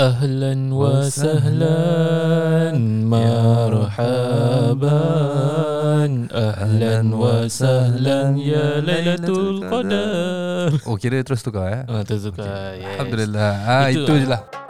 اهلا وسهلا مرحبا اهلا وسهلا يا ليله القدر اوكي ترى تستوكا اه تستوكا الحمد لله اه itu je lah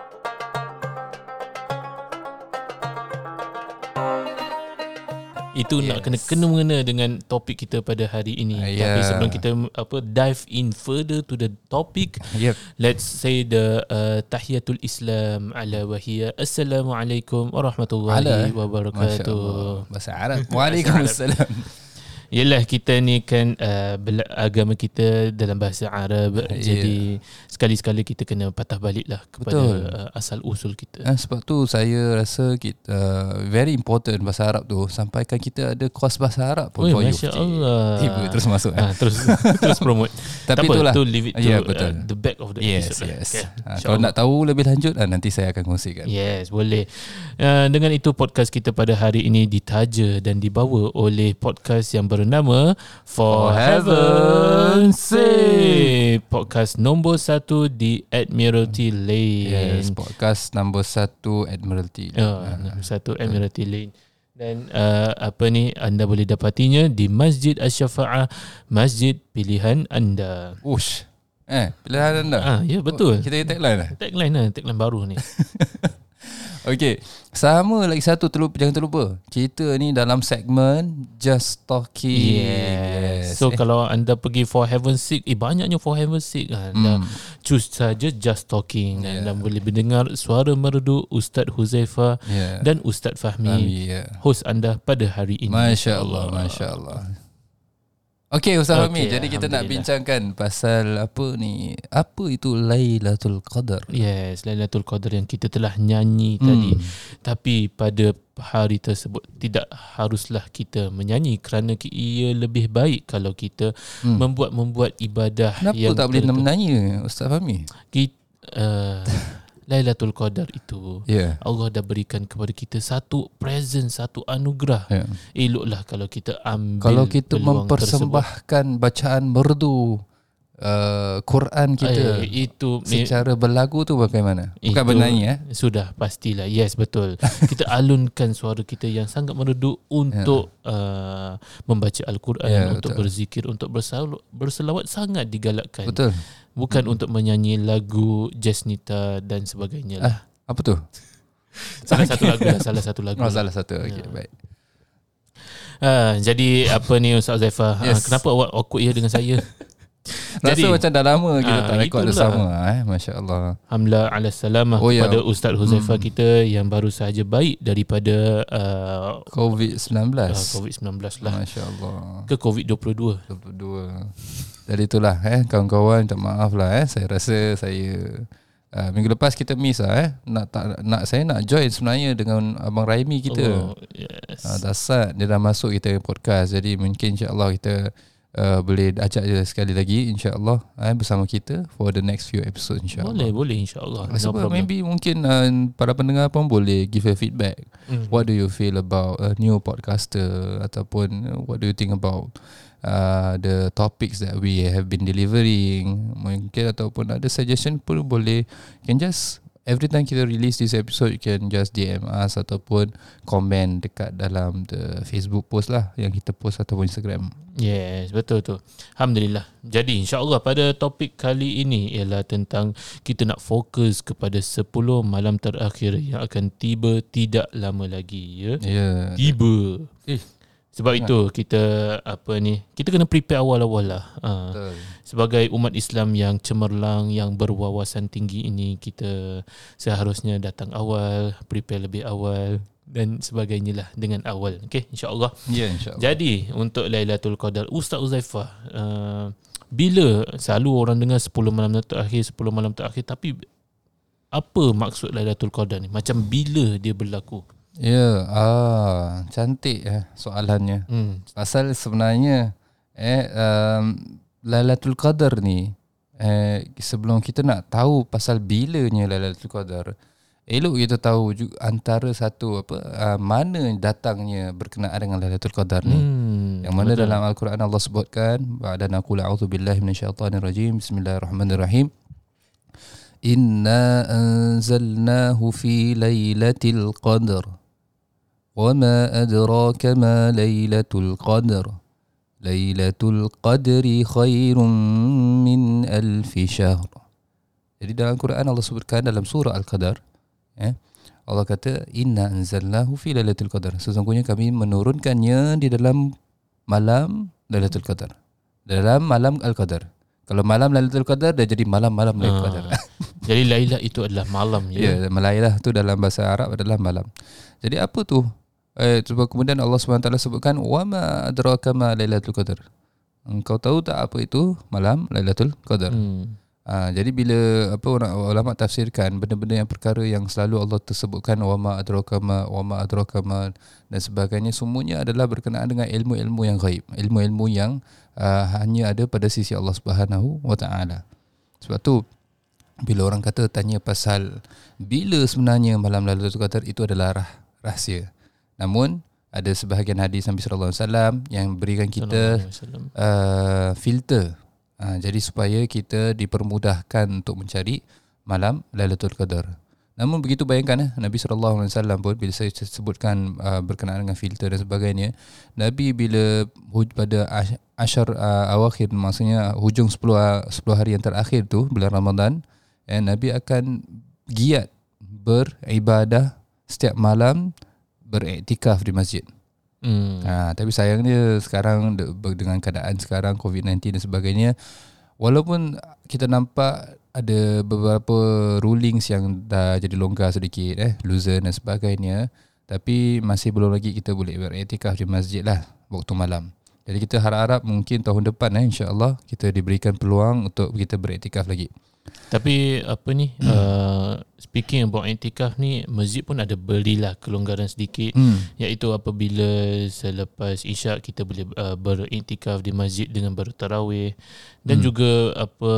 Itu yes. nak kena kena mengena dengan topik kita pada hari ini. Ah, Tapi yeah. sebelum kita apa dive in further to the topic, Yep let's say the uh, tahiyatul Islam ala wahiyya. Assalamualaikum warahmatullahi Ala, eh? wabarakatuh. Masya Bahasa Arab Waalaikumsalam Yalah kita ni kan uh, bela- agama kita dalam bahasa Arab Ya. jadi sekali-sekali kita kena patah balik lah kepada Betul. uh, asal usul kita. eh, Sebab tu saya rasa kita, uh, Very important bahasa Arab tu Sampaikan kita ada kos bahasa Arab pun Oi, for you. Masya Allah. Tiba terus masuk eh. Ah, terus terus promote. Tapi tak itulah tu leave it to Ya, betul. uh, the back of the Yes episode. lah. yes Okay. ha, Kalau nak tahu lebih lanjut ah, Nanti saya akan kongsikan Yes, boleh. Uh, dengan itu podcast kita pada hari ini ditaja dan dibawa oleh podcast yang bernama For, For Heaven's Sake. Podcast nombor satu di Admiralty Lane. Yes Podcast nombor satu Admiralty Uh, nombor satu Admiralty Lane. Dan uh, apa ni anda boleh dapatinya di Masjid Asy-Syafa'ah, masjid pilihan anda. Ush Eh Pilihan anda Ah, ya betul. Kita tagline lah Tagline lah, tagline baru ni. Okay Sama lagi satu terlupa, Jangan terlupa Kita ni dalam segmen Just Talking Yes. So eh, kalau anda pergi for heaven's sake, eh banyaknya for heaven's sake kan. Anda Hmm. choose saja just talking Yeah. anda boleh mendengar suara merdu Ustaz Huzaifa yeah. dan Ustaz Fahmi, Fahmi, ya. host anda pada hari ini. Masya Allah Masya Allah Okay Ustaz Okay, Jadi kita nak bincangkan Pasal apa ni Apa itu Lailatul Qadar Yes, Lailatul Qadar yang kita telah nyanyi Hmm. tadi. Tapi pada hari tersebut tidak haruslah kita menyanyi kerana ia lebih baik kalau kita Hmm. membuat-membuat ibadah Kenapa yang tak boleh menyanyi Ustaz Fahmi Kita, uh, Lailatul Qadar itu yeah. Allah dah berikan kepada kita satu present, satu anugerah. yeah. Eloklah kalau kita ambil Kalau kita mempersembahkan Bacaan merdu uh, Quran kita eh, itu me- Secara berlagu tu bagaimana Bukan bernyanyi eh sudah pastilah. Yes, betul. kita alunkan suara kita yang sangat merdu untuk uh, membaca al-Quran, Ya, untuk betul. berzikir, untuk bersal- berselawat sangat digalakkan. Betul Bukan untuk menyanyi lagu Jasnita dan sebagainya lah. Apa tu Salah satu lagu lah, salah satu lagu. Oh lah. salah satu Okay Ya. baik Ah, jadi apa ni Ustaz Zaifah? Ah, Yes. kenapa awak awkward ya dengan saya? Rasa Jadi- macam dah lama kita Ah, tak rekod bersama eh? Masya Allah Alhamdulillah ala salamah Oh, ya. kepada Ustaz Huzaifah kita yang baru sahaja baik daripada uh, COVID-19 uh, COVID-19 lah. Masya Allah ke COVID-22. 22 Jadi itulah eh Kawan-kawan minta maaf lah eh. Saya rasa saya uh, Minggu lepas kita miss lah eh. Nak, tak, nak Saya nak join sebenarnya Dengan Abang Raimi kita. Oh, yes. uh, Dasar dia dah masuk kita podcast. Jadi mungkin insyaAllah kita uh, Boleh ajak dia sekali lagi InsyaAllah eh, Bersama kita For the next few episodes insyaAllah boleh, boleh insya-Allah. No Sebab problem. maybe mungkin uh, para pendengar pun boleh give a feedback. Mm. What do you feel about a new podcaster ataupun what do you think about uh, the topics that we have been delivering? Mungkin ataupun ada suggestion pun boleh. Can just every time kita release this episode you can just DM us ataupun comment dekat dalam the Facebook post lah yang kita post ataupun Instagram. Yes, betul tu. Alhamdulillah. Jadi insya-Allah pada topik kali ini ialah tentang kita nak fokus kepada 10 malam terakhir yang akan tiba tidak lama lagi ya. Ya. Yeah. Tiba. Eh. Sebab itu kita apa ni, kita kena prepare awal-awal lah. Ha. Betul. Sebagai umat Islam yang cemerlang, yang berwawasan tinggi ini, kita seharusnya datang awal, prepare lebih awal dan sebagainya lah dengan awal. Okay, insyaAllah. Ya yeah, insyaAllah. Jadi untuk Lailatul Qadar Ustaz Uzaifah uh, Bila Selalu orang dengar 10 malam terakhir 10 malam terakhir Tapi Apa maksud Lailatul Qadar ni Macam bila dia berlaku Ya, ah, cantik eh soalannya. hmm. Pasal sebenarnya eh um, Lailatul Qadar ni eh sebelum kita nak tahu pasal bilanya Lailatul Qadar elok kita tahu juga antara satu apa uh, mana datangnya berkenaan dengan Lailatul Qadar ni. Hmm, Yang mana betul. dalam Al-Quran Allah sebutkan ba'da naqul a'udzu billahi minasyaitonir rajim bismillahirrahmanirrahim Inna anzalnahu fi laylatil qadr وما أدراك ما ليلة القدر ليلة القدر خير من ألف شهر Jadi dalam Quran Allah sebutkan dalam surah Al-Qadar eh, Allah kata Inna anzalnahu fi lailatul qadar Sesungguhnya kami menurunkannya di dalam malam Lailatul Qadar Dalam malam Al-Qadar Kalau malam Lailatul Qadar Dah jadi malam-malam Lailatul Qadar Ah. Jadi Lailah itu adalah malam Ya, ya. yeah, Malailah tu dalam bahasa Arab adalah malam. Jadi apa tu? Eh, sebab kemudian Allah SWT sebutkan wama adraka ma lailatul qadar. Engkau tahu tak apa itu malam Lailatul Qadar? Hmm. Hmm. Ha, jadi bila apa orang ulama tafsirkan benda-benda yang perkara yang selalu Allah tersebutkan wama adraka ma wama adraka ma dan sebagainya semuanya adalah berkenaan dengan ilmu-ilmu yang gaib, ilmu-ilmu yang uh, hanya ada pada sisi Allah Subhanahu wa taala. Sebab tu bila orang kata tanya pasal bila sebenarnya malam Lailatul Qadar itu adalah rah, rahsia. Namun ada sebahagian hadis Nabi sallallahu alaihi wasallam yang berikan kita uh, filter. Uh, jadi supaya kita dipermudahkan untuk mencari malam Lailatul Qadar. Namun begitu bayangkan eh, Nabi sallallahu alaihi wasallam pun bila saya sebutkan uh, berkenaan dengan filter dan sebagainya, Nabi bila pada ash- asyar uh, awakhir maksudnya hujung 10 uh, 10 hari yang terakhir tu bulan Ramadan, eh, Nabi akan giat beribadah setiap malam beriktikaf di masjid. Hmm. Ha, tapi sayangnya sekarang dengan keadaan sekarang COVID-19 dan sebagainya walaupun kita nampak ada beberapa rulings yang dah jadi longgar sedikit eh loosen dan sebagainya tapi masih belum lagi kita boleh beriktikaf di masjid lah waktu malam. Jadi kita harap-harap mungkin tahun depan eh insya-Allah kita diberikan peluang untuk kita beriktikaf lagi. Tapi apa ni uh, speaking about iktikaf ni masjid pun ada berilah kelonggaran sedikit Hmm. iaitu apabila selepas isyak kita boleh uh, beriktikaf di masjid dengan bertarawih dan Hmm. juga apa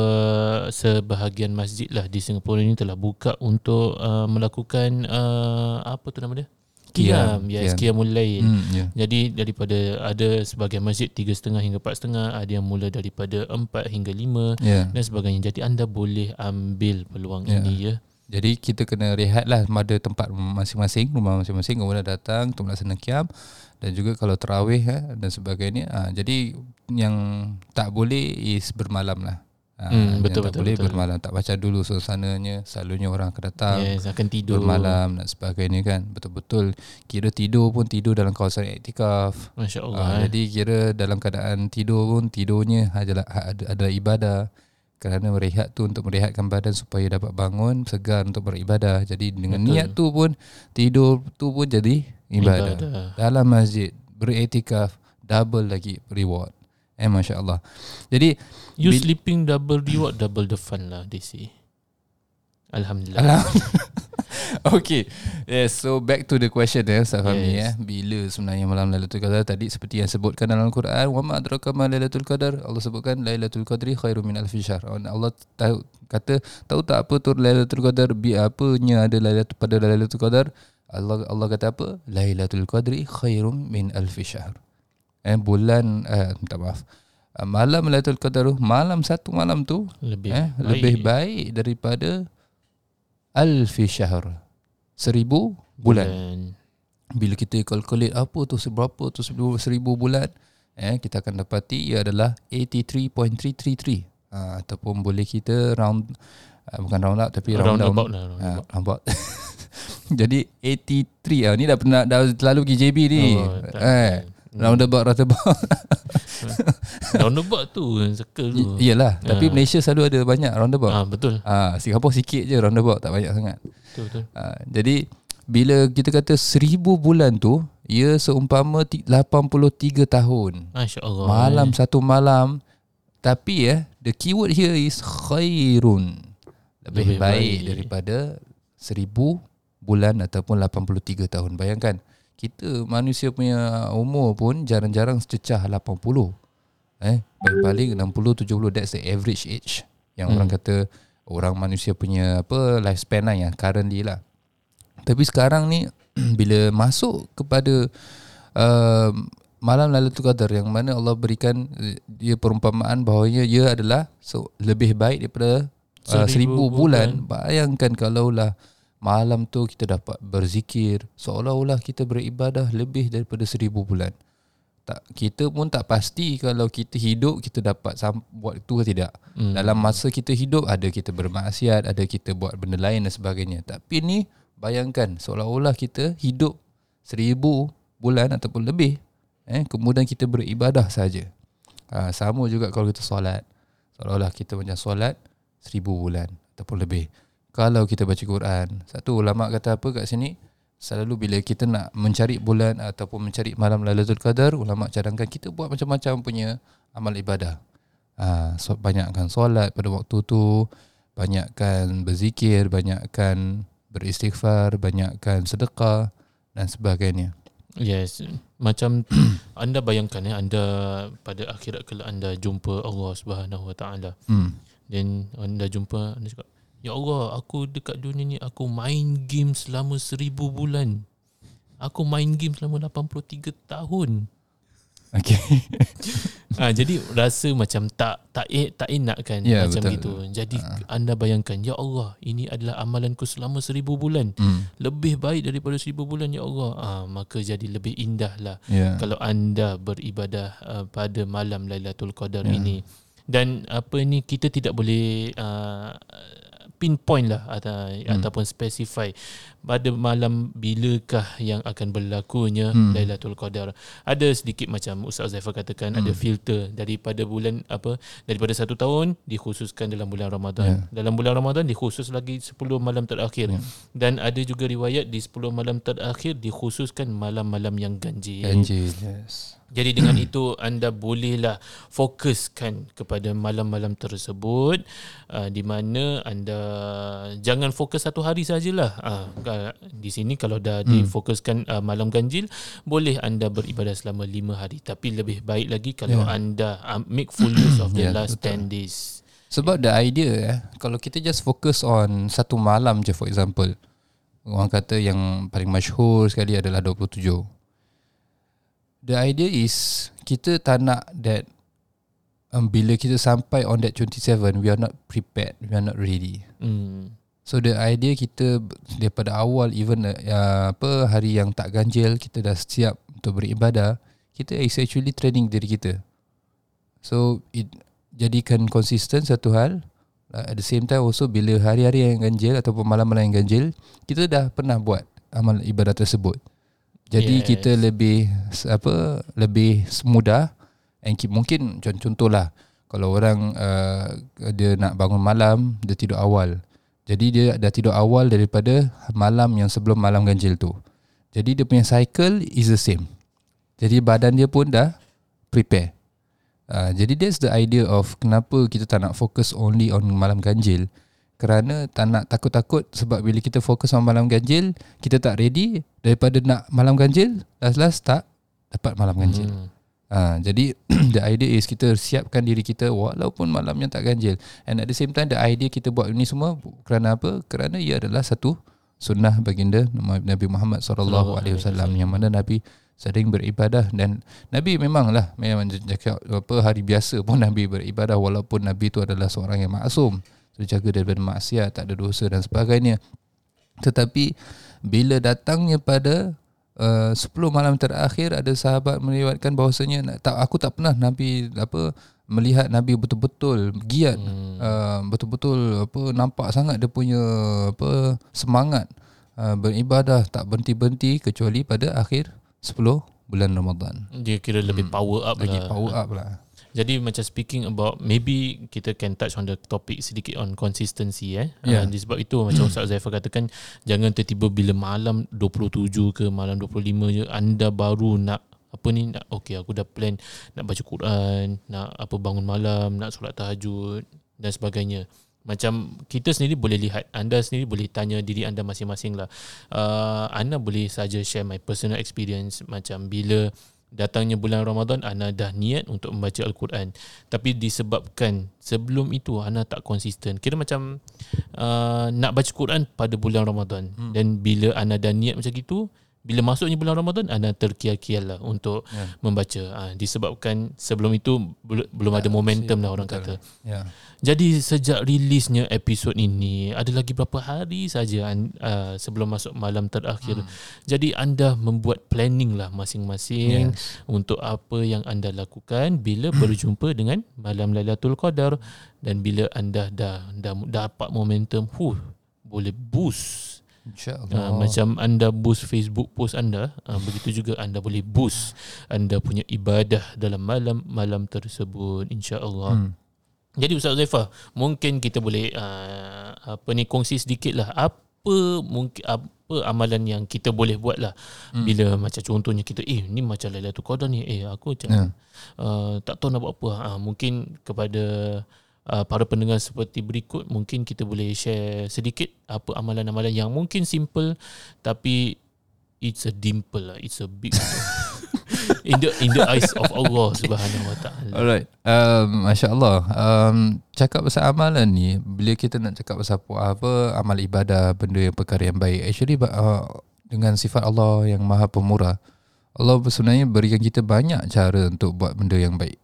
sebahagian masjid lah di Singapura ini telah buka untuk uh, melakukan uh, apa tu nama dia? Qiyam, Qiyam, yes, qiyam. qiyamul lail. Hmm, ya. Jadi daripada ada sebahagian masjid tiga setengah hingga empat setengah, ada yang mula daripada empat hingga lima Ya. dan sebagainya. Jadi anda boleh ambil peluang Ya. ini ya. Jadi kita kena rehat lah pada tempat masing-masing, rumah masing-masing kemudian datang untuk melaksanakan kiam dan juga kalau terawih eh, dan sebagainya. Ha, jadi yang tak boleh is bermalam lah. Ha, Hmm, betul, tak betul, boleh betul. bermalam. Tak baca dulu suasananya. Selalunya orang akan datang Yes, akan tidur. bermalam dan sebagainya kan. Betul-betul kira tidur pun tidur dalam kawasan iktikaf. Masya Allah. Ha, eh. jadi kira dalam keadaan tidur pun tidurnya adalah adalah ibadah kerana merehat tu untuk merehatkan badan supaya dapat bangun segar untuk beribadah. Jadi dengan Betul. niat tu pun tidur tu pun jadi ibadah. Ibadah. Dalam masjid beriktikaf double lagi reward. Eh masya-Allah. Jadi You Bil- sleeping double reward, double the fun lah, they say. Alhamdulillah. Alam. okay. Yes, so back to the question eh Ustaz Fahmi Yes. eh. Bila sebenarnya malam Lailatul Qadar tadi seperti yang sebutkan dalam Quran, wa adraka ma Lailatul Qadar? Allah sebutkan Lailatul Qadri khairum min alfi syahr. Allah tahu kata tahu tak apa tu Lailatul Qadar? Bi apanya ada Lailatul pada Lailatul Qadar? Allah Allah kata apa? Lailatul Qadri khairum min alfi syahr. Eh bulan eh minta maaf. Ah, Malam Lailatul Qadar malam satu malam tu Lebih eh, lebih baik daripada alfi syahr. Seribu bulan. Bila kita calculate apa tu seberapa tu seribu, seribu bulan, eh, kita akan dapati ia adalah 83.333. Ha, ataupun boleh kita round uh, bukan round up tapi round, Round down. about lah. Round Ha, about. round about. Jadi 83 ah ni dah pernah dah terlalu pergi JB ni. Oh, eh, about roundabout. Roundabout tu circle tu. Iyalah, tapi Ah. Malaysia selalu ada banyak roundabout. Ah betul. Ah, Singapura sikit je roundabout tak banyak sangat. Betul betul. Ha, jadi bila kita kata seribu bulan tu ia seumpama ti- 83 tahun. Masya-Allah. Malam satu malam tapi eh the keyword here is khairun. Lebih, Lebih baik, baik. daripada seribu bulan ataupun 83 tahun. Bayangkan kita manusia punya umur pun jarang-jarang sececah 80. Eh, paling-paling 60 70 that's the average age yang Hmm. orang kata orang manusia punya apa lifespan lah yang currently lah. Tapi sekarang ni bila masuk kepada uh, malam Lailatul Qadar yang mana Allah berikan eh, dia perumpamaan bahawanya ia adalah so, lebih baik daripada uh, Seribu seribu bulan. Bayangkan kalaulah malam tu kita dapat berzikir seolah-olah kita beribadah lebih daripada seribu bulan. Tak kita pun tak pasti kalau kita hidup kita dapat sam- buat itu ke tidak. Hmm. Dalam masa kita hidup ada kita bermaksiat, ada kita buat benda lain dan sebagainya. Tapi ni bayangkan seolah-olah kita hidup seribu bulan ataupun lebih. Eh, kemudian kita beribadah saja. Ha, sama juga kalau kita solat. Seolah-olah kita macam solat seribu bulan ataupun lebih. Kalau kita baca Quran, satu ulama kata apa kat sini? Selalu bila kita nak mencari bulan ataupun mencari malam Lailatul Qadar, ulama cadangkan kita buat macam-macam punya amal ibadah. Ha, so, banyakkan solat pada waktu tu, banyakkan berzikir, banyakkan beristighfar, banyakkan sedekah dan sebagainya. Yes, macam anda bayangkan ya, anda pada akhirat kalau anda jumpa Allah Subhanahu Wa Taala, Hmm. dan anda jumpa anda cakap, Ya Allah, aku dekat dunia ni aku main game selama seribu bulan. Aku main game selama 83 tahun. Okay. Ah jadi rasa macam tak tak eh, tak enak kan Ya, macam betul. gitu. Jadi anda bayangkan, ya Allah, ini adalah amalanku selama seribu bulan. hmm. Lebih baik daripada seribu bulan ya Allah. Ah maka jadi lebih indah lah Ya. kalau anda beribadah uh, pada malam Lailatul Qadar Ya. ini dan apa ni kita tidak boleh uh, pinpoint lah atau, hmm. ataupun specify pada malam bilakah yang akan berlakunya Hmm. Lailatul Qadar. Ada sedikit macam Ustaz Zaifah katakan hmm. ada filter daripada bulan apa daripada satu tahun dikhususkan dalam bulan Ramadan. Ya. Dalam bulan Ramadan dikhusus lagi 10 malam terakhir. Ya. Dan ada juga riwayat di 10 malam terakhir dikhususkan malam-malam yang ganjil. Ganjil. Yes. Jadi dengan itu anda bolehlah fokuskan kepada malam-malam tersebut uh, di mana anda jangan fokus satu hari sajalah. Uh, di sini kalau dah hmm. difokuskan uh, malam ganjil boleh anda beribadah selama lima hari tapi lebih baik lagi kalau Ya. anda uh, make full use of the Ya, last betul. 10 days. Sebab the idea eh, kalau kita just focus on satu malam je for example. Orang kata yang paling masyhur sekali adalah 27. The idea is kita tak nak that um, bila kita sampai on that 27 we are not prepared, we are not ready. Hmm. So the idea kita daripada awal even uh, apa hari yang tak ganjil kita dah siap untuk beribadah, kita is actually training diri kita. So it jadikan konsisten satu hal uh, at the same time also bila hari-hari yang ganjil ataupun malam-malam yang ganjil kita dah pernah buat amal ibadah tersebut. Jadi Yes. kita lebih apa lebih mudah and keep, mungkin contoh contohlah kalau orang uh, dia nak bangun malam dia tidur awal. Jadi dia dah tidur awal daripada malam yang sebelum malam ganjil tu. Jadi dia punya cycle is the same. Jadi badan dia pun dah prepare. Uh, jadi that's the idea of kenapa kita tak nak fokus only on malam ganjil. Kerana tak nak takut-takut sebab bila kita fokus on malam ganjil, kita tak ready daripada nak malam ganjil, last-last tak dapat malam ganjil. Hmm. Uh, jadi the idea is kita siapkan diri kita walaupun malamnya tak ganjil. And at the same time the idea kita buat ini semua kerana apa? Kerana ia adalah satu sunnah baginda Nabi Muhammad sallallahu alaihi wasallam yang mana Nabi sering beribadah dan Nabi memanglah memang cakap apa hari biasa pun Nabi beribadah walaupun Nabi itu adalah seorang yang maksum terjaga daripada maksiat tak ada dosa dan sebagainya tetapi bila datangnya pada uh, 10 malam terakhir ada sahabat meriwayatkan bahawasanya nak- tak aku tak pernah Nabi apa melihat Nabi betul-betul giat Hmm. uh, betul-betul apa nampak sangat dia punya apa semangat uh, beribadah tak berhenti-berhenti kecuali pada akhir 10 bulan Ramadan. Dia kira lebih power up Lagi lah. power up lah. Jadi macam speaking about maybe kita can touch on the topic sedikit on consistency eh. Yeah. Yeah. Uh, sebab itu macam Ustaz Zaifah katakan jangan tiba-tiba bila malam 27 ke malam 25 je anda baru nak apa ni nak okay aku dah plan nak baca Quran, nak apa bangun malam, nak solat tahajud dan sebagainya. Macam kita sendiri boleh lihat Anda sendiri boleh tanya diri anda masing-masing lah uh, Anda boleh saja share my personal experience Macam bila datangnya bulan Ramadan Ana dah niat untuk membaca Al-Quran. Tapi disebabkan sebelum itu Ana tak konsisten. Kira macam uh, nak baca Quran pada bulan Ramadan. Hmm. dan bila Ana dah niat macam gitu bila masuknya bulan Ramadan anda terkial-kial lah untuk Ya. membaca ha, disebabkan sebelum itu bel- belum ada momentum lah orang betul. kata Ya. jadi sejak rilisnya episod ini ada lagi berapa hari saja uh, sebelum masuk malam terakhir. Hmm. Jadi anda membuat planning lah masing-masing Yes. untuk apa yang anda lakukan bila berjumpa dengan malam Lailatul Qadar dan bila anda dah dah dapat momentum, huh, boleh boost. Uh, macam anda boost Facebook post anda, uh, begitu juga anda boleh boost anda punya ibadah dalam malam-malam tersebut insya-Allah. Hmm. Jadi Ustaz Zaifah, mungkin kita boleh uh, apa ni kongsi sedikit lah apa mungkin apa amalan yang kita boleh buat lah hmm. bila macam contohnya kita eh ni macam Lailatul Qadar ni eh aku macam Ya. uh, tak tahu nak buat apa uh, mungkin kepada uh, para pendengar seperti berikut mungkin kita boleh share sedikit apa amalan-amalan yang mungkin simple tapi it's a dimple lah it's a big in the in the eyes of Allah Subhanahu Wa Taala Alright. Um, Masya Allah. Um, cakap pasal amalan ni, bila kita nak cakap pasal apa, apa amal ibadah, benda yang perkara yang baik, actually uh, dengan sifat Allah yang maha pemurah, Allah sebenarnya berikan kita banyak cara untuk buat benda yang baik.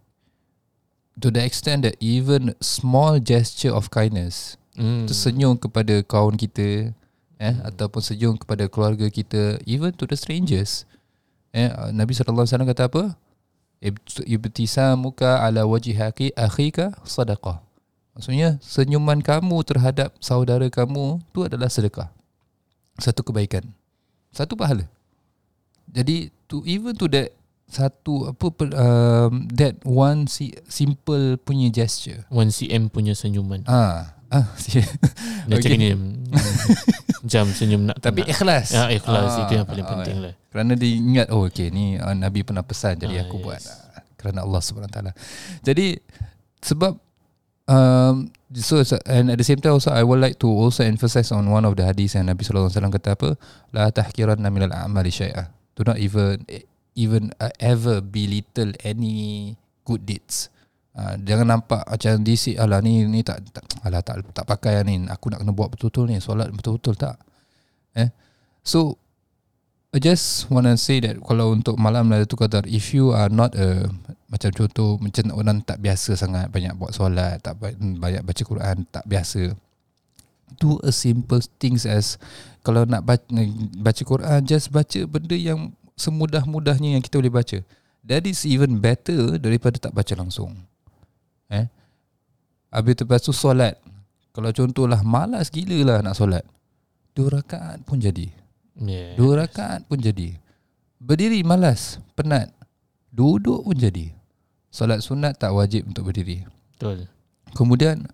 To the extent that even small gesture of kindness, hmm. tersenyum kepada kawan kita, eh, ataupun senyum kepada keluarga kita, even to the strangers. Eh, Nabi SAW kata apa? Ibt- Ibtisamuka ala wajihaki akhika sadaqah. Maksudnya senyuman kamu terhadap saudara kamu tu adalah sedekah. Satu kebaikan. Satu pahala. Jadi to even to that satu apa per- um, that one si, simple punya gesture. 1cm punya senyuman Ah, ah si- Dia Okay. ni hmm, Macam senyum nak tapi nak. ikhlas. ya, Ikhlas Ah, Itu yang paling ah, penting lah Kerana dia ingat oh okey ni uh, Nabi pernah pesan jadi Ah, aku yes. buat Ah, kerana Allah Subhanahu taala. Jadi sebab um, so and at the same time also I would like to also emphasize on one of the hadis yang Nabi sallallahu alaihi wasallam kata apa la tahqiranna minal a'mali syai'a. Do not even even uh, ever belittle any good deeds. Uh, jangan nampak macam DC alah ni ni tak, tak alah tak tak pakai ni aku nak kena buat betul-betul ni solat betul-betul tak. Eh. So I just want to say that kalau untuk malam Lailatul Qadar if you are not a macam contoh macam orang tak biasa sangat banyak buat solat tak ba- banyak baca Quran tak biasa do a simple things as kalau nak baca, baca Quran just baca benda yang semudah-mudahnya yang kita boleh baca. That is even better daripada tak baca langsung. Eh? Habis lepas tu solat. Kalau contohlah malas gila lah nak solat. Dua rakaat pun jadi. Yeah. Dua rakaat pun jadi. Berdiri malas Penat. Duduk pun jadi. Solat sunat tak wajib untuk berdiri. Betul. Kemudian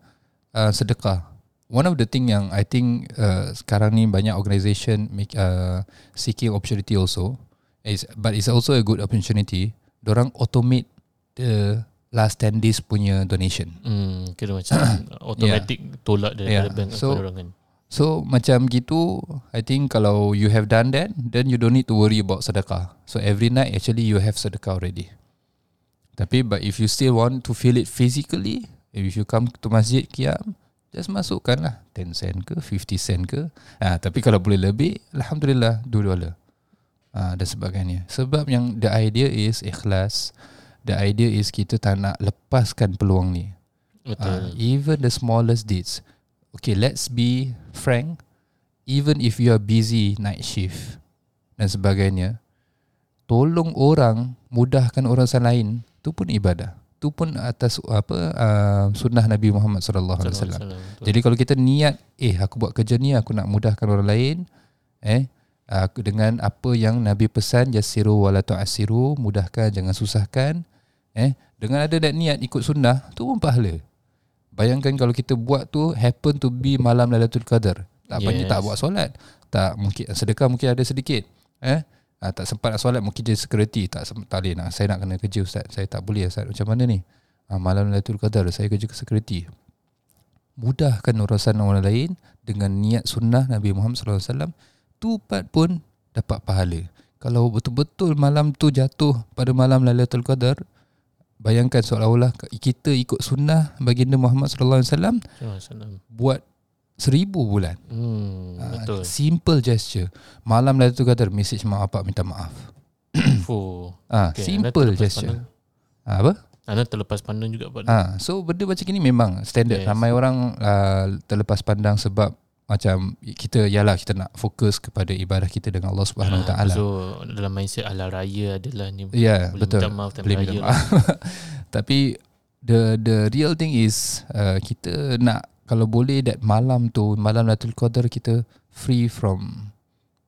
uh, Sedekah. One of the thing yang I think uh, Sekarang ni banyak organisation make, uh, Seeking opportunity also is, But it's also a good opportunity. Diorang automate The last 10 days punya donation. Hmm, Kira macam Automatic tolak daripada Yeah. bank So- orang kan. So macam gitu I think kalau you have done that Then you don't need to worry about sedekah. So every night actually you have sedekah already. Tapi but if you still want to feel it physically If you come to masjid Qiyam Just masukkan lah. 10 sen ke 50 sen ke. Ah, Tapi kalau boleh lebih Alhamdulillah 2 dolar ah, Dan sebagainya Sebab yang the idea is ikhlas The idea is kita tak nak lepaskan peluang ni Betul Uh, even the smallest deeds. Okay, let's be frank. Even if you are busy night shift dan sebagainya, tolong orang, mudahkan urusan lain, tu pun ibadah. Tu pun atas apa uh, sunnah Nabi Muhammad sallallahu alaihi wasallam. Jadi kalau kita niat, eh aku buat kerja ni aku nak mudahkan orang lain, eh aku dengan apa yang Nabi pesan yasiru wala tu'asiru, mudahkan jangan susahkan, eh dengan ada that niat ikut sunnah, tu pun pahala. Bayangkan kalau kita buat tu happen to be malam Lailatul Qadar. Tak yes. banyak tak buat solat. Tak mungkin sedekah mungkin ada sedikit. Eh? Ah, tak sempat nak solat mungkin jadi security tak sem- tak boleh nak saya nak kena kerja ustaz saya tak boleh ustaz macam mana ni ah, malam Lailatul Qadar saya kerja ke security mudahkan urusan orang lain dengan niat sunnah Nabi Muhammad SAW tu part pun dapat pahala kalau betul-betul malam tu jatuh pada malam Lailatul Qadar bayangkan seolah-olah kita ikut sunnah baginda Muhammad SAW Salam. buat seribu bulan. Hmm, Ah, betul. Simple gesture. Malam Lailatul Qadar message mak bapak minta maaf. Fuh. Ah, Okay, simple gesture. Ah, apa? Anda terlepas pandang juga pada. Ah, so benda macam ni memang standard. Yes. Ramai orang uh, terlepas pandang sebab macam kita yalah kita nak fokus kepada ibadah kita dengan Allah Subhanahu Wa Taala. Ah, So dalam mindset ala raya adalah ni. Ya, boleh betul. Minta maaf time Boleh raya. minta maaf. Tapi the the real thing is uh, kita nak kalau boleh that malam tu malam Lailatul Qadar kita free from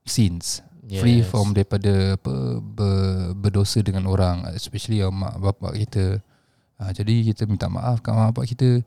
sins. Yes. Free from daripada apa ber, berdosa dengan orang especially mak bapak kita. Ha, jadi kita minta maaf kat mak bapak kita.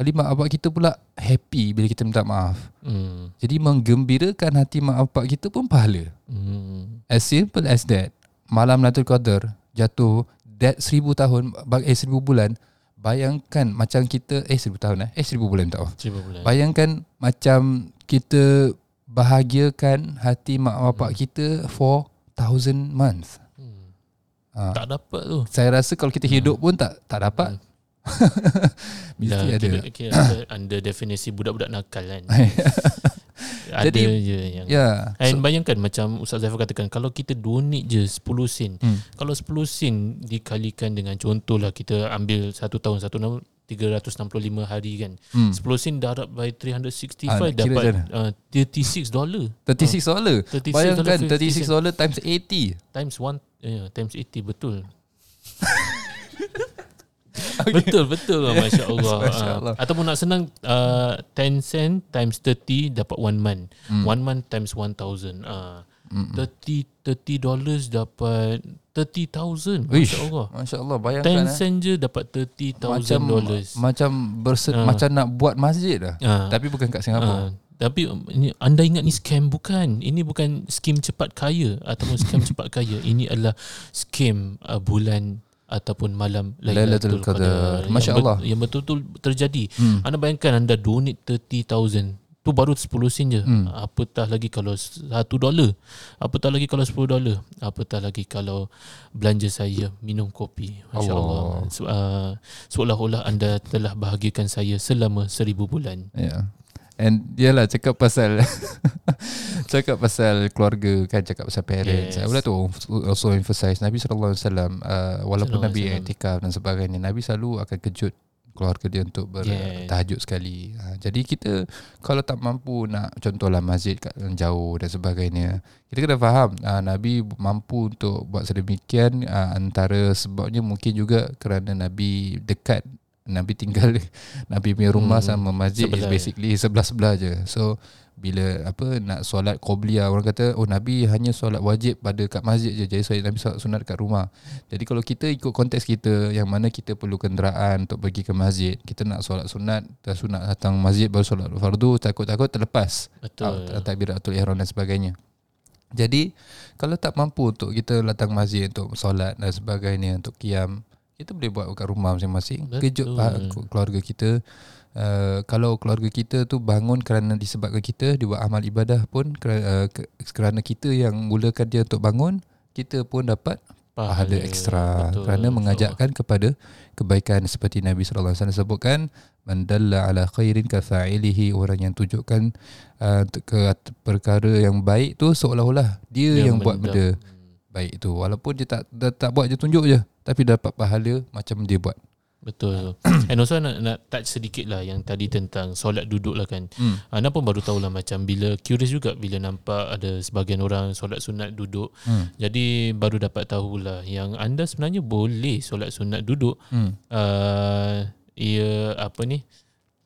Kali mak bapak kita pula happy bila kita minta maaf. Hmm. Jadi menggembirakan hati mak bapak kita pun pahala. Hmm. As simple as that. Malam Lailatul Qadar jatuh that seribu tahun eh seribu bulan bayangkan macam kita eh seribu tahun eh eh seribu bulan tak. Seribu bulan. Bayangkan macam kita bahagiakan hati mak bapak kita for thousand months. Hmm. Ha. Tak dapat tu. Saya rasa kalau kita hidup pun tak tak dapat. Mesti Dah, ada. Kira, kira under, under definisi budak-budak nakal kan. ada Jadi, je yang Ya. And bayangkan macam Ustaz Zaifal katakan kalau kita donate je 10 sen. Hmm. Kalau 10 sen dikalikan dengan contohlah kita ambil satu tahun satu tahun 365 hari kan. Hmm. 10 sen darab by 365 Ah, nak kira dapat uh, 36 dollar 36 dollar. 36 Bayangkan dollar 50 36 dollar times 80. times 1 yeah, times 80 betul. Betul betul lah Masya Allah, Masya Ah, Allah. Ataupun nak senang uh, 10 cent times 30 Dapat 1 month Hmm. 1 month times 1000 uh, Mm-mm. 30 30 dollars dapat 30,000 Wish. Masya Allah Masya Allah 10 bayangkan eh. sen je dapat 30,000 macam dollars macam berse, Ah. macam nak buat masjid lah. Ah. Tapi bukan kat Ah, Singapura. tapi um, anda ingat ni scam bukan Ini bukan skim cepat kaya Ataupun scam cepat kaya Ini adalah skim uh, bulan Ataupun malam Lailatul Qadar. Masya yang. Yang betul-betul terjadi Hmm. Anda bayangkan anda donate 30,000 Tu baru 10 sen je Hmm. Apatah lagi kalau 1 dolar Apatah lagi kalau 10 dolar Apatah lagi kalau Belanja saya minum kopi Masya Allah, Allah. So, uh, Seolah-olah anda telah bahagiakan saya Selama 1000 bulan Ya. And yalah cakap pasal cakap pasal keluarga kan cakap pasal parents. Yes. Yes. Yes. tu also emphasize Nabi wasallam uh, walaupun Nabi iktikaf dan sebagainya Nabi selalu akan kejut keluarga dia untuk Yes. bertahajud sekali. Ha, jadi kita kalau tak mampu nak contohlah masjid kat jauh dan sebagainya, kita kena faham uh, Nabi mampu untuk buat sedemikian uh, antara sebabnya mungkin juga kerana Nabi dekat Nabi tinggal Nabi punya rumah Hmm, sama masjid is sebelah. basically sebelah-sebelah je. So bila apa nak solat qobliyah orang kata oh Nabi hanya solat wajib pada kat masjid je. Jadi solat Nabi solat sunat kat rumah. Jadi kalau kita ikut konteks kita yang mana kita perlu kenderaan untuk pergi ke masjid, kita nak solat sunat, dah sunat datang masjid baru solat fardu, takut-takut terlepas. Betul Ah, takbiratul ihram dan sebagainya. Jadi kalau tak mampu untuk kita datang masjid untuk solat dan sebagainya untuk kiam, kita boleh buat kat rumah masing-masing. Kejut pa- keluarga kita. Uh, kalau keluarga kita tu bangun kerana disebabkan kita dia buat amal ibadah pun kerana, uh, ke- kerana kita yang mulakan dia untuk bangun, kita pun dapat pahala ekstra. Betul. kerana mengajakkan kepada kebaikan seperti Nabi sallallahu alaihi wasallam sebutkan man dalla ala khairin ka fa'ilihi orang yang tunjukkan uh, ke perkara yang baik tu seolah-olah dia, Dia yang buat benda. baik tu. Walaupun dia tak dia tak buat dia tunjuk je tapi dapat pahala macam dia buat Betul. And also nak, nak touch sedikit lah yang tadi tentang solat duduk lah kan. hmm. Anda pun baru tahu lah macam bila curious juga bila nampak ada sebahagian orang solat sunat duduk. Hmm. Jadi baru dapat tahulah yang anda sebenarnya boleh solat sunat duduk. Hmm. Uh, ia apa ni?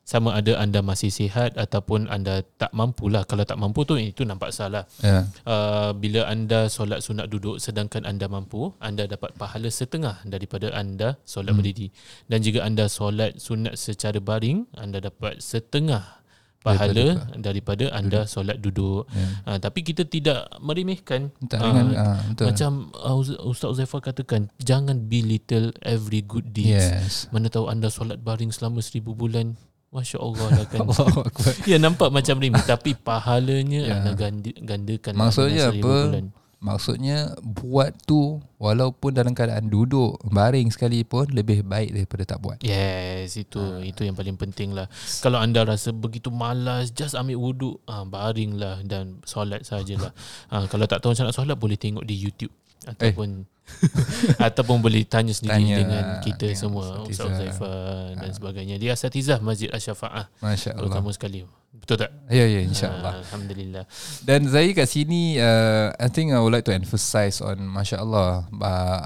Sama ada anda masih sihat ataupun anda tak mampu lah. Kalau tak mampu tu itu nampak salah. ya Uh, bila anda solat sunat duduk sedangkan anda mampu, anda dapat pahala setengah daripada anda solat Hmm. berdiri. Dan jika anda solat sunat secara baring, anda dapat setengah pahala daripada, anda solat duduk. ya Uh, tapi kita tidak meremehkan. tak ringan ah, betul Macam uh, Ustaz Uzaifah katakan, jangan belittle every good deeds. yes Mana tahu anda solat baring selama seribu bulan. Masya Allah lah kan. Ya nampak macam remeh tapi pahalanya Ya. anda gandi, gandakan Maksudnya apa? Bulan. Maksudnya buat tu walaupun dalam keadaan duduk baring sekali pun lebih baik daripada tak buat. Yes, itu uh. itu yang paling penting lah. Kalau anda rasa begitu malas, just ambil wuduk, uh, baringlah dan solat sajalah. uh, kalau tak tahu macam nak solat, boleh tengok di YouTube ataupun eh. ataupun boleh tanya sendiri tanya, dengan kita ya, semua Ustaz Zaifah dan sebagainya. Dia asatizah Masjid Asy-Syafaah masya-Allah. kamu sekali. Betul tak? Ya ya insya-Allah. Uh, alhamdulillah. Dan Zai kat sini uh, I think I would like to emphasize on masya-Allah uh,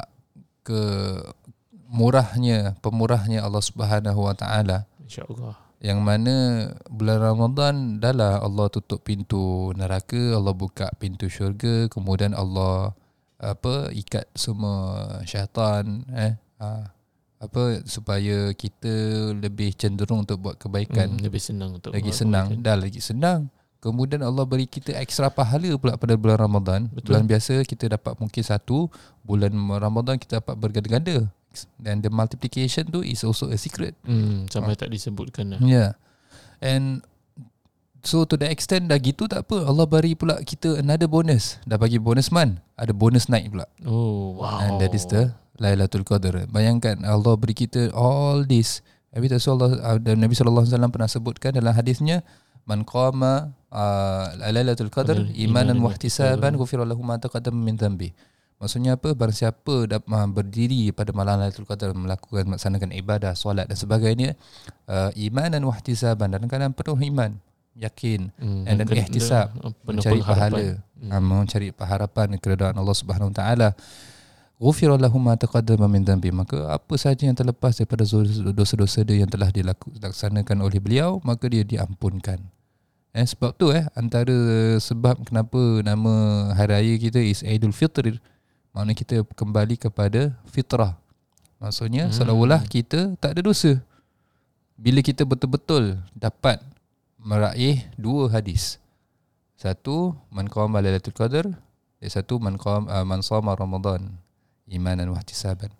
ke murahnya pemurahnya Allah Subhanahu wa taala. insya-Allah. Yang mana bulan Ramadan adalah Allah tutup pintu neraka, Allah buka pintu syurga, kemudian Allah apa ikat semua syaitan eh ha, apa supaya kita lebih cenderung untuk buat kebaikan hmm, lebih senang untuk lagi senang kebaikan. dah lagi senang kemudian Allah beri kita ekstra pahala pula pada bulan Ramadan Betul. bulan biasa kita dapat mungkin satu bulan Ramadan kita dapat berganda-ganda dan the multiplication tu is also a secret hmm, sampai ha. tak disebutkan lah. yeah and So to the extent dah gitu tak apa. Allah bagi pula kita another bonus. Dah bagi bonus man Ada bonus night pula. Oh wow. And that is the Lailatul Qadr Bayangkan Allah beri kita all this. Habis tak Allah dan Nabi SAW pernah sebutkan dalam hadisnya Man qama uh, Lailatul Qadr Imanan wahtisaban Gufir Allah ma taqadam min dhambi Maksudnya apa? Barang siapa dapat berdiri pada malam Lailatul Qadar melakukan melaksanakan ibadah, solat dan sebagainya, uh, iman dan wahtisaban dalam keadaan penuh iman, yakin. Hmm, and then ihtisab. mencari pahala. Hmm. uh, mencari harapan keredaan Allah Subhanahu taala. Ghufira lahum ma taqaddama min dhanbi. Maka apa saja yang terlepas daripada dosa-dosa dia yang telah dilaksanakan oleh beliau maka dia diampunkan. Eh sebab tu eh antara sebab kenapa nama hari raya kita is Aidul Fitr. Maknanya kita kembali kepada fitrah. Maksudnya hmm. seolah-olah kita tak ada dosa. Bila kita betul-betul dapat meraih dua hadis. Satu man qama lailatul qadar, dan satu man qam uh, man sama ramadan imanan wa ihtisaban.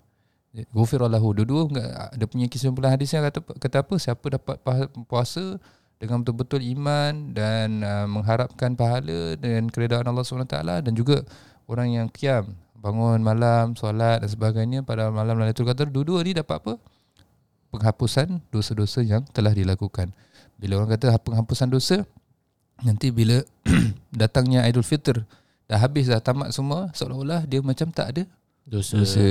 Ghufira lahu dua-dua ada punya kesimpulan hadisnya kata kata apa siapa dapat puasa dengan betul-betul iman dan uh, mengharapkan pahala dan keredaan Allah SWT dan juga orang yang kiam bangun malam solat dan sebagainya pada malam Lailatul Qadar dua-dua ni dapat apa penghapusan dosa-dosa yang telah dilakukan bila orang kata penghapusan dosa Nanti bila datangnya Aidul Fitr Dah habis dah tamat semua Seolah-olah dia macam tak ada Dosa, dosa.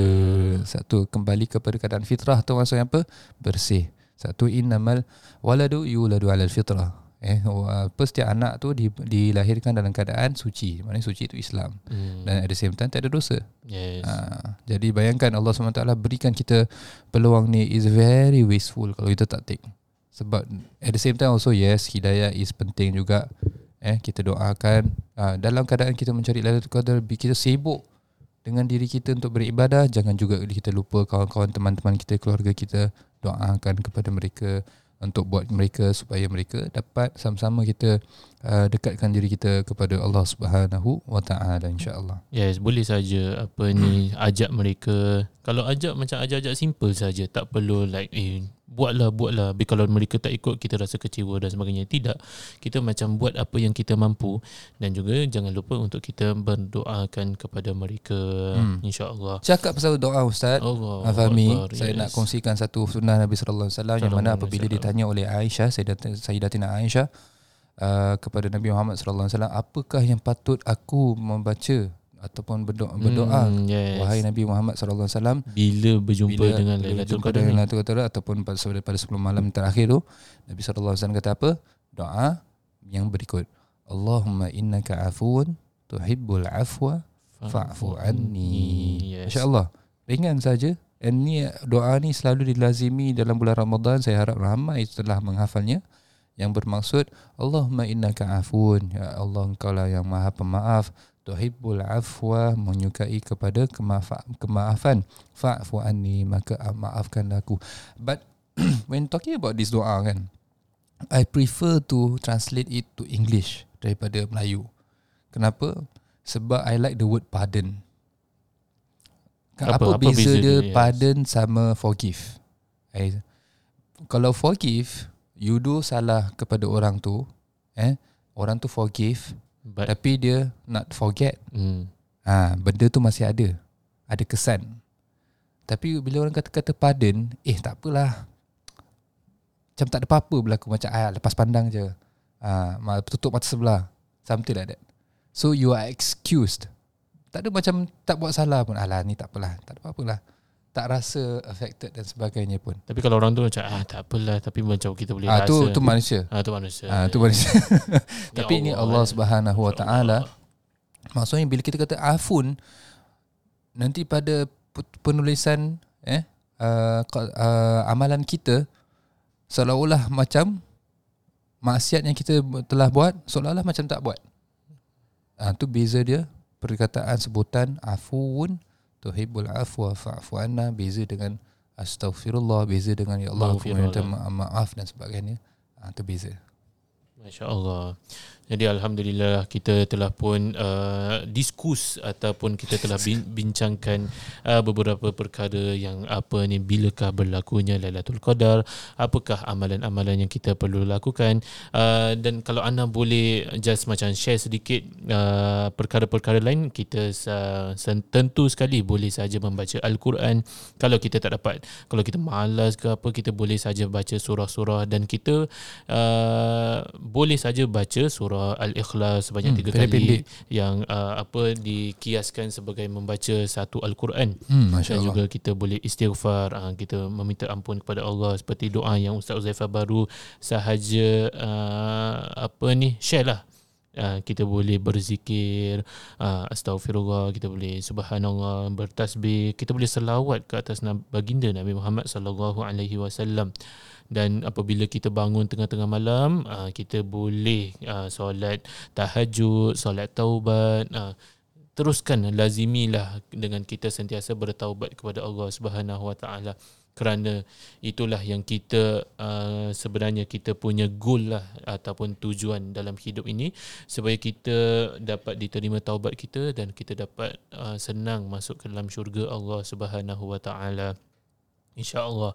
Satu kembali kepada keadaan fitrah tu maksudnya apa? Bersih Satu innamal waladu yuladu alal fitrah Eh, apa setiap anak tu di, dilahirkan dalam keadaan suci Maksudnya suci itu Islam hmm. Dan at the same time tak ada dosa yes. ha, Jadi bayangkan Allah SWT berikan kita peluang ni Is very wasteful kalau kita tak take sebab at the same time also yes hidayah is penting juga eh kita doakan uh, dalam keadaan kita mencari Lailatul Qadar kita sibuk dengan diri kita untuk beribadah jangan juga kita lupa kawan-kawan teman-teman kita keluarga kita doakan kepada mereka untuk buat mereka supaya mereka dapat sama-sama kita uh, dekatkan diri kita kepada Allah Subhanahu wa taala insya-Allah. Yes, boleh saja apa ni ajak mereka. Kalau ajak macam ajak-ajak simple saja, tak perlu like eh buatlah buatlah. Tapi kalau mereka tak ikut kita rasa kecewa dan sebagainya. Tidak. Kita macam buat apa yang kita mampu. Dan juga jangan lupa untuk kita berdoakan kepada mereka. Hmm. insyaallah. Cakap pasal doa ustaz. Allah Fahmi saya yes. nak kongsikan satu sunnah Nabi sallallahu alaihi wasallam yang mana apabila ditanya oleh Aisyah Sayyidatina Aisyah uh, kepada Nabi Muhammad sallallahu alaihi wasallam apakah yang patut aku membaca ataupun berdoa, berdoa. Hmm, yes. wahai Nabi Muhammad sallallahu alaihi wasallam. Bila berjumpa bila dengan Lailatul Qadar dengan Lailatul Qadar ataupun pada pada 10 malam terakhir tu Nabi sallallahu alaihi wasallam kata apa? Doa yang berikut. Allahumma innaka afuun tuhibbul afwa fa'fu anni. yes. insyaallah ringan saja. Dan ni doa ni selalu dilazimi dalam bulan Ramadan. Saya harap ramai telah menghafalnya. Yang bermaksud Allahumma innaka afuun ya Allah engkau lah yang maha pemaaf tuhibbul afwa menyukai kepada kemaafan kemaafan. Fa'fu anni maka maafkan aku. But when talking about this doa kan i prefer to translate it to english daripada melayu. Kenapa? Sebab i like the word pardon. Apa, apa, apa beza, beza dia? Yes. pardon sama forgive? I, kalau forgive you do salah kepada orang tu eh orang tu forgive But, Tapi dia not forget. Hmm. ha, Benda tu masih ada. Ada kesan. Tapi bila orang kata-kata pardon Eh tak apalah. Macam tak ada apa-apa berlaku. Macam ah, lepas pandang je. Ha, Tutup mata sebelah. Something like that. So you are excused. Tak ada macam Tak buat salah pun. Alah ni tak apalah. Tak ada apa-apa lah tak rasa affected dan sebagainya pun. Tapi kalau orang tu macam ah tak apalah tapi macam kita boleh ah, rasa. tu tu manusia. Ah tu manusia. Ah tu manusia. tapi ini Allah Subhanahu Wa Taala maksudnya bila kita kata afun nanti pada penulisan eh uh, uh, amalan kita seolah-olah macam maksiat yang kita telah buat seolah-olah macam tak buat. Ah tu beza dia perkataan sebutan afun tuhibbul afwa fa'fu anna beza dengan astaghfirullah beza dengan ya Allah aku minta maaf dan sebagainya. Ah tu beza. masya-Allah jadi alhamdulillah kita telah pun uh, diskus ataupun kita telah bincangkan uh, beberapa perkara yang apa ni bilakah berlakunya Lailatul Qadar, apakah amalan-amalan yang kita perlu lakukan uh, dan kalau anda boleh just macam share sedikit uh, perkara-perkara lain kita uh, tentu sekali boleh saja membaca al-Quran. Kalau kita tak dapat kalau kita malas ke apa kita boleh saja baca surah-surah dan kita uh, boleh saja baca surah surah Al-Ikhlas sebanyak hmm, tiga kali pendek. yang uh, apa dikiaskan sebagai membaca satu Al-Quran. Hmm, Dan juga kita boleh istighfar, uh, kita meminta ampun kepada Allah seperti doa yang Ustaz Uzaifah baru sahaja uh, apa ni share lah. Uh, kita boleh berzikir uh, Astaghfirullah Kita boleh Subhanallah Bertasbih Kita boleh selawat ke atas baginda Nabi Muhammad Sallallahu Alaihi Wasallam dan apabila kita bangun tengah-tengah malam uh, kita boleh uh, solat tahajud solat taubat uh, teruskan lazimilah dengan kita sentiasa bertaubat kepada Allah Subhanahu Wa Taala. Kerana itulah yang kita uh, sebenarnya kita punya goal lah ataupun tujuan dalam hidup ini. Supaya kita dapat diterima taubat kita dan kita dapat uh, senang masuk ke dalam syurga Allah Subhanahu Wa Taala InsyaAllah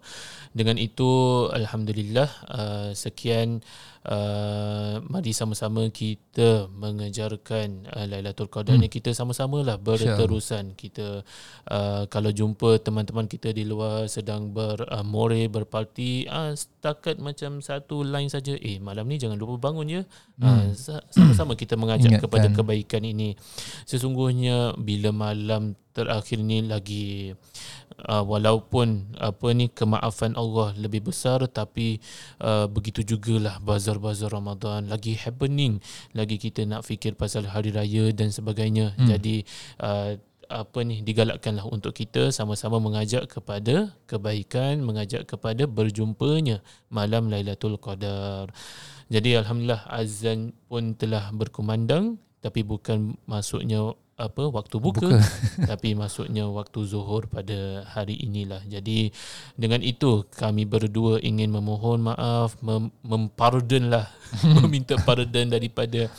Dengan itu Alhamdulillah uh, Sekian uh, Mari sama-sama kita Mengejarkan uh, Lailatul Qadar hmm. ni Kita sama-sama lah Berterusan Kita uh, Kalau jumpa teman-teman kita Di luar sedang bermore uh, Berparti uh, Setakat macam Satu line saja Eh malam ni jangan lupa bangun ya hmm. uh, Sama-sama kita mengajak Ingatkan. Kepada kebaikan ini Sesungguhnya Bila malam terakhir ni lagi uh, walaupun apa ni kemaafan Allah lebih besar tapi uh, begitu jugalah bazar-bazar Ramadan. Lagi happening lagi kita nak fikir pasal hari raya dan sebagainya. Hmm. jadi uh, apa ni digalakkanlah untuk kita sama-sama mengajak kepada kebaikan mengajak kepada berjumpanya malam Lailatul Qadar. Jadi alhamdulillah azan pun telah berkumandang tapi bukan masuknya apa waktu buka, buka. tapi maksudnya waktu zuhur pada hari inilah jadi dengan itu kami berdua ingin memohon maaf mem- mempardonlah meminta pardon daripada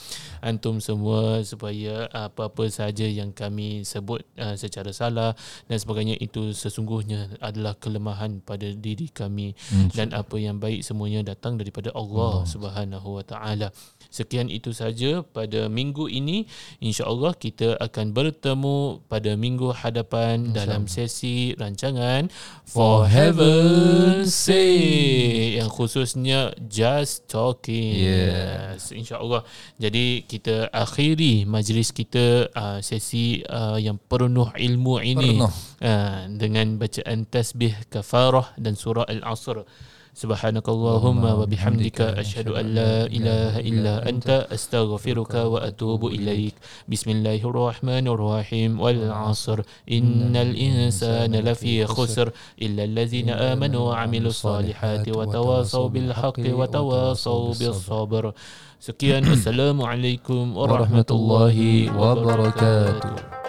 antum semua supaya apa-apa saja yang kami sebut uh, secara salah dan sebagainya itu sesungguhnya adalah kelemahan pada diri kami hmm. dan apa yang baik semuanya datang daripada Allah, Allah. Subhanahu wa taala. Sekian itu saja pada minggu ini insya-Allah kita akan bertemu pada minggu hadapan dalam sesi rancangan For Heaven's Sake yang khususnya Just Talking. Yes, insya-Allah. Jadi kita akhiri majlis kita uh, sesi uh, yang penuh ilmu ini uh, dengan bacaan tasbih kafarah dan surah al-asr. سبحانك اللهم وبحمدك أشهد أن لا إله إلا أنت أستغفرك وأتوب إليك بسم الله الرحمن الرحيم والعصر إن الإنسان لفي خسر إلا الذين آمنوا وعملوا الصالحات وتواصوا بالحق وتواصوا بالصبر سكيان السلام عليكم ورحمة الله وبركاته